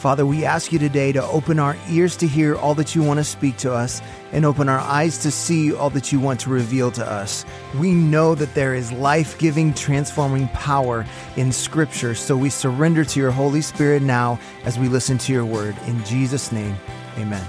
Father, we ask you today to open our ears to hear all that you want to speak to us and open our eyes to see all that you want to reveal to us. We know that there is life giving, transforming power in Scripture, so we surrender to your Holy Spirit now as we listen to your word. In Jesus' name, amen.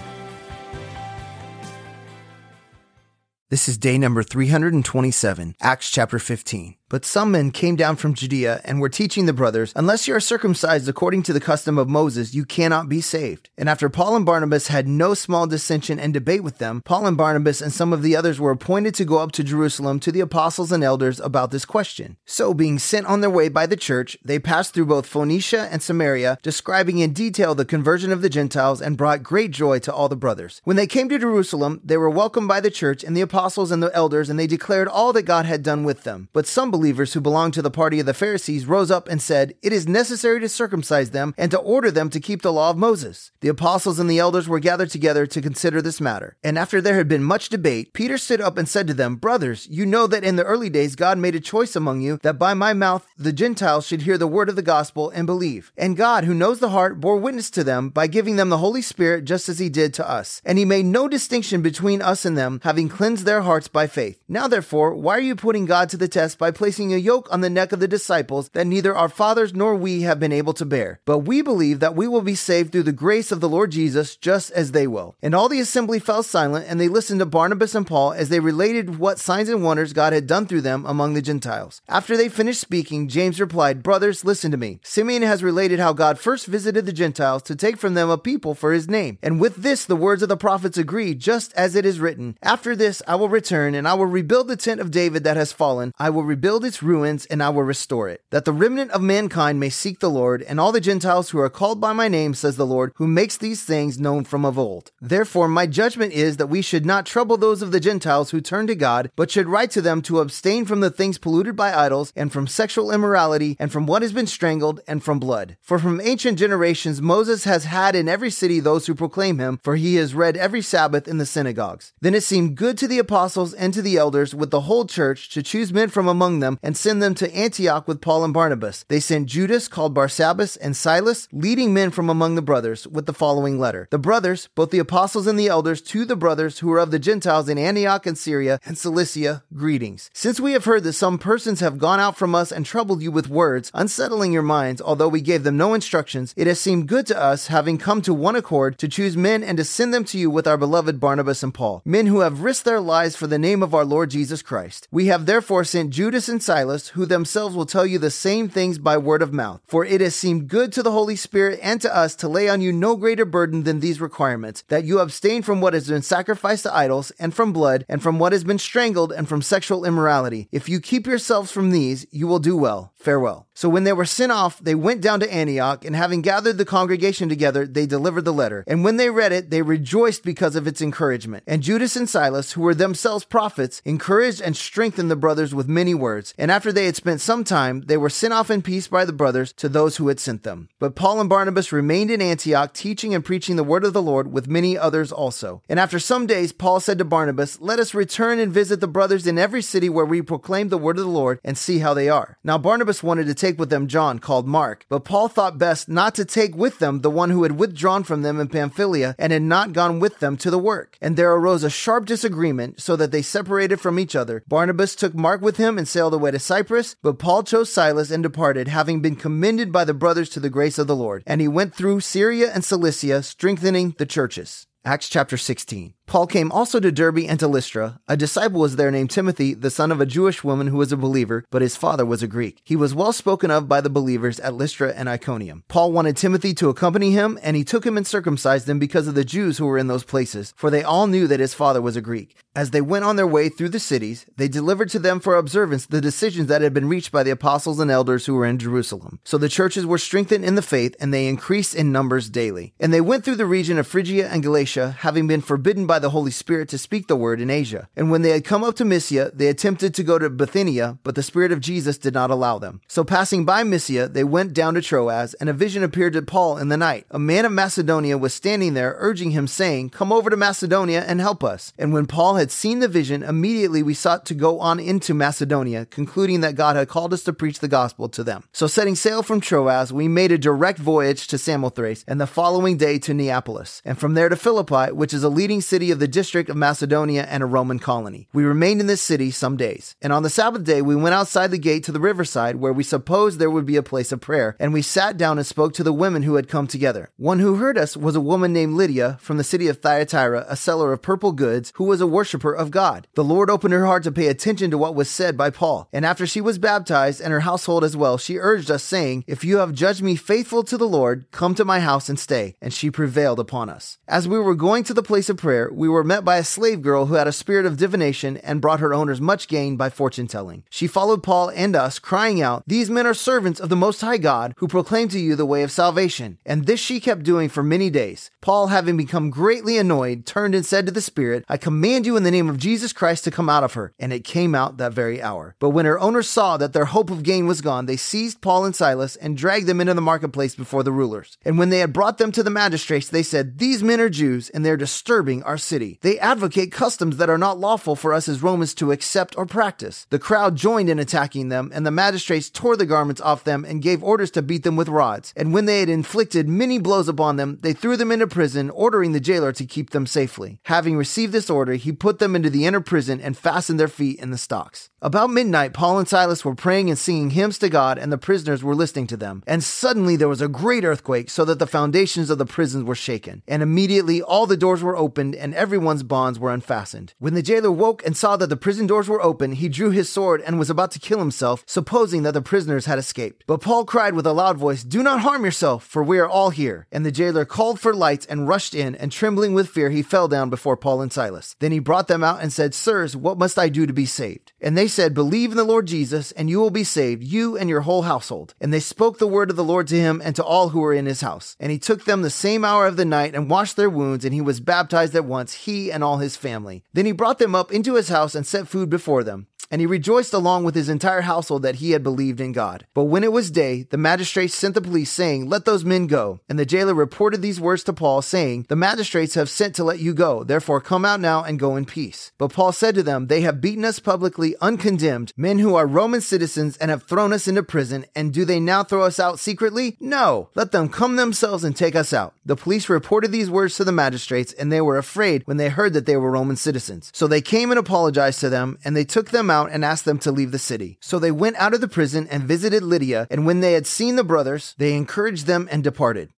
This is day number 327, Acts chapter 15. But some men came down from Judea and were teaching the brothers, Unless you are circumcised according to the custom of Moses, you cannot be saved. And after Paul and Barnabas had no small dissension and debate with them, Paul and Barnabas and some of the others were appointed to go up to Jerusalem to the apostles and elders about this question. So, being sent on their way by the church, they passed through both Phoenicia and Samaria, describing in detail the conversion of the Gentiles and brought great joy to all the brothers. When they came to Jerusalem, they were welcomed by the church and the apostles and the elders, and they declared all that God had done with them. But some believers who belonged to the party of the Pharisees rose up and said, It is necessary to circumcise them and to order them to keep the law of Moses. The apostles and the elders were gathered together to consider this matter. And after there had been much debate, Peter stood up and said to them, Brothers, you know that in the early days God made a choice among you that by my mouth the Gentiles should hear the word of the gospel and believe. And God, who knows the heart, bore witness to them by giving them the Holy Spirit just as he did to us. And he made no distinction between us and them, having cleansed their hearts by faith. Now therefore, why are you putting God to the test by placing a yoke yoke on the neck of the disciples that neither our fathers nor we have been able to bear. But we believe that we will be saved through the grace of the Lord Jesus, just as they will. And all the assembly fell silent, and they listened to Barnabas and Paul as they related what signs and wonders God had done through them among the Gentiles. After they finished speaking, James replied, Brothers, listen to me. Simeon has related how God first visited the Gentiles to take from them a people for his name. And with this, the words of the prophets agree, just as it is written, After this, I will return, and I will rebuild the tent of David that has fallen. I will rebuild its ruins ruins, and I will restore it, that the remnant of mankind may seek the Lord, and all the Gentiles who are called by my name, says the Lord, who makes these things known from of old. Therefore, my judgment is that we should not trouble those of the Gentiles who turn to God, but should write to them to abstain from the things polluted by idols, and from sexual immorality, and from what has been strangled, and from blood. For from ancient generations Moses has had in every city those who proclaim him, for he has read every Sabbath in the synagogues. Then it seemed good to the apostles and to the elders with the whole church to choose men from among them and send them to Antioch with Paul and Barnabas. They sent Judas, called Barsabbas, and Silas, leading men from among the brothers, with the following letter The brothers, both the apostles and the elders, to the brothers who are of the Gentiles in Antioch and Syria and Cilicia, greetings. Since we have heard that some persons have gone out from us and troubled you with words, unsettling your minds, although we gave them no instructions, it has seemed good to us, having come to one accord, to choose men and to send them to you with our beloved Barnabas and Paul, men who have risked their lives for the name of our Lord Jesus Christ. We have therefore sent Judas and Silas, who themselves will tell you the same things by word of mouth. For it has seemed good to the Holy Spirit and to us to lay on you no greater burden than these requirements that you abstain from what has been sacrificed to idols, and from blood, and from what has been strangled, and from sexual immorality. If you keep yourselves from these, you will do well. Farewell. So when they were sent off, they went down to Antioch, and having gathered the congregation together, they delivered the letter. And when they read it, they rejoiced because of its encouragement. And Judas and Silas, who were themselves prophets, encouraged and strengthened the brothers with many words. And after they had spent some time, they were sent off in peace by the brothers to those who had sent them. But Paul and Barnabas remained in Antioch, teaching and preaching the word of the Lord with many others also. And after some days, Paul said to Barnabas, Let us return and visit the brothers in every city where we proclaim the word of the Lord and see how they are. Now Barnabas wanted to take with them John, called Mark, but Paul thought best not to take with them the one who had withdrawn from them in Pamphylia and had not gone with them to the work. And there arose a sharp disagreement, so that they separated from each other. Barnabas took Mark with him and sailed away to Cyprus, but Paul chose Silas and departed, having been commended by the brothers to the grace of the Lord. And he went through Syria and Cilicia, strengthening the churches. Acts chapter 16. Paul came also to Derbe and to Lystra. A disciple was there named Timothy, the son of a Jewish woman who was a believer, but his father was a Greek. He was well spoken of by the believers at Lystra and Iconium. Paul wanted Timothy to accompany him, and he took him and circumcised him because of the Jews who were in those places, for they all knew that his father was a Greek. As they went on their way through the cities, they delivered to them for observance the decisions that had been reached by the apostles and elders who were in Jerusalem. So the churches were strengthened in the faith, and they increased in numbers daily. And they went through the region of Phrygia and Galatia Galatia, having been forbidden by the Holy Spirit to speak the word in Asia. And when they had come up to Mysia, they attempted to go to Bithynia, but the Spirit of Jesus did not allow them. So passing by Mysia, they went down to Troas, and a vision appeared to Paul in the night. A man of Macedonia was standing there, urging him, saying, Come over to Macedonia and help us. And when Paul had seen the vision, immediately we sought to go on into Macedonia, concluding that God had called us to preach the gospel to them. So setting sail from Troas, we made a direct voyage to Samothrace, and the following day to Neapolis, and from there to Philippi, which is a leading city of the district of Macedonia and a Roman colony. We remained in this city some days. And on the Sabbath day, we went outside the gate to the riverside, where we supposed there would be a place of prayer, and we sat down and spoke to the women who had come together. One who heard us was a woman named Lydia from the city of Thyatira, a seller of purple goods, who was a worshiper of God. The Lord opened her heart to pay attention to what was said by Paul. And after she was baptized, and her household as well, she urged us, saying, If you have judged me faithful to the Lord, come to my house and stay. And she prevailed upon us. As we were going to the place of prayer, we were met by a slave girl who had a spirit of divination and brought her owners much gain by fortune telling. She followed Paul and us, crying out, These men are servants of the Most High God, who proclaim to you the way of salvation. And this she kept doing for many days. Paul, having become greatly annoyed, turned and said to the Spirit, I command you in the name of Jesus Christ to come out of her. And it came out that very hour. But when her owners saw that their hope of gain was gone, they seized Paul and Silas and dragged them into the marketplace before the rulers. And when they had brought them to the magistrates, they said, These men are Jews, and they're disturbing our city. They advocate customs that are not lawful for us as Romans to accept or practice. The crowd joined in attacking them, and the magistrates tore the garments off them and gave orders to beat them with rods. And when they had inflicted many blows upon them, they threw them into prison, ordering the jailer to keep them safely. Having received this order, he put them into the inner prison and fastened their feet in the stocks. About midnight, Paul and Silas were praying and singing hymns to God, and the prisoners were listening to them. And suddenly there was a great earthquake, so that the foundations of the prisons were shaken. And immediately all the doors were opened, and everyone's bonds were unfastened. When the jailer woke and saw that the prison doors were open, he drew his sword and was about to kill himself, supposing that the prisoners had escaped. But Paul cried with a loud voice, Do not harm yourself, for we are all here. And the jailer called for lights and rushed in, and trembling with fear, he fell down before Paul and Silas. Then he brought them out and said, Sirs, what must I do to be saved? And they said, Believe in the Lord Jesus, and you will be saved, you and your whole household. And they spoke the word of the Lord to him and to all who were in his house. And he took them the same hour of the night and washed their wounds, and he was baptized at once, he and all his family. Then he brought them up into his house and set food before them. And he rejoiced along with his entire household that he had believed in God. But when it was day, the magistrates sent the police, saying, Let those men go. And the jailer reported these words to Paul, saying, The magistrates have sent to let you go. Therefore, come out now and go in peace. But Paul said to them, They have beaten us publicly, uncondemned, men who are Roman citizens, and have thrown us into prison. And do they now throw us out secretly? No. Let them come themselves and take us out. The police reported these words to the magistrates, and they were afraid when they heard that they were Roman citizens. So they came and apologized to them, and they took them out and asked them to leave the city. So they went out of the prison and visited Lydia, and when they had seen the brothers, they encouraged them and departed.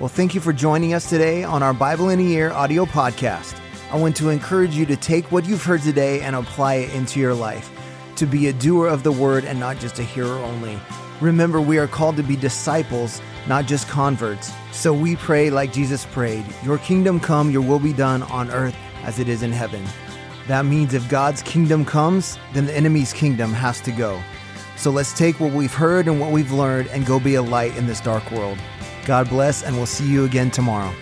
Well, thank you for joining us today on our Bible in a Year audio podcast. I want to encourage you to take what you've heard today and apply it into your life, to be a doer of the word and not just a hearer only. Remember, we are called to be disciples, not just converts. So we pray like Jesus prayed Your kingdom come, your will be done on earth as it is in heaven. That means if God's kingdom comes, then the enemy's kingdom has to go. So let's take what we've heard and what we've learned and go be a light in this dark world. God bless, and we'll see you again tomorrow.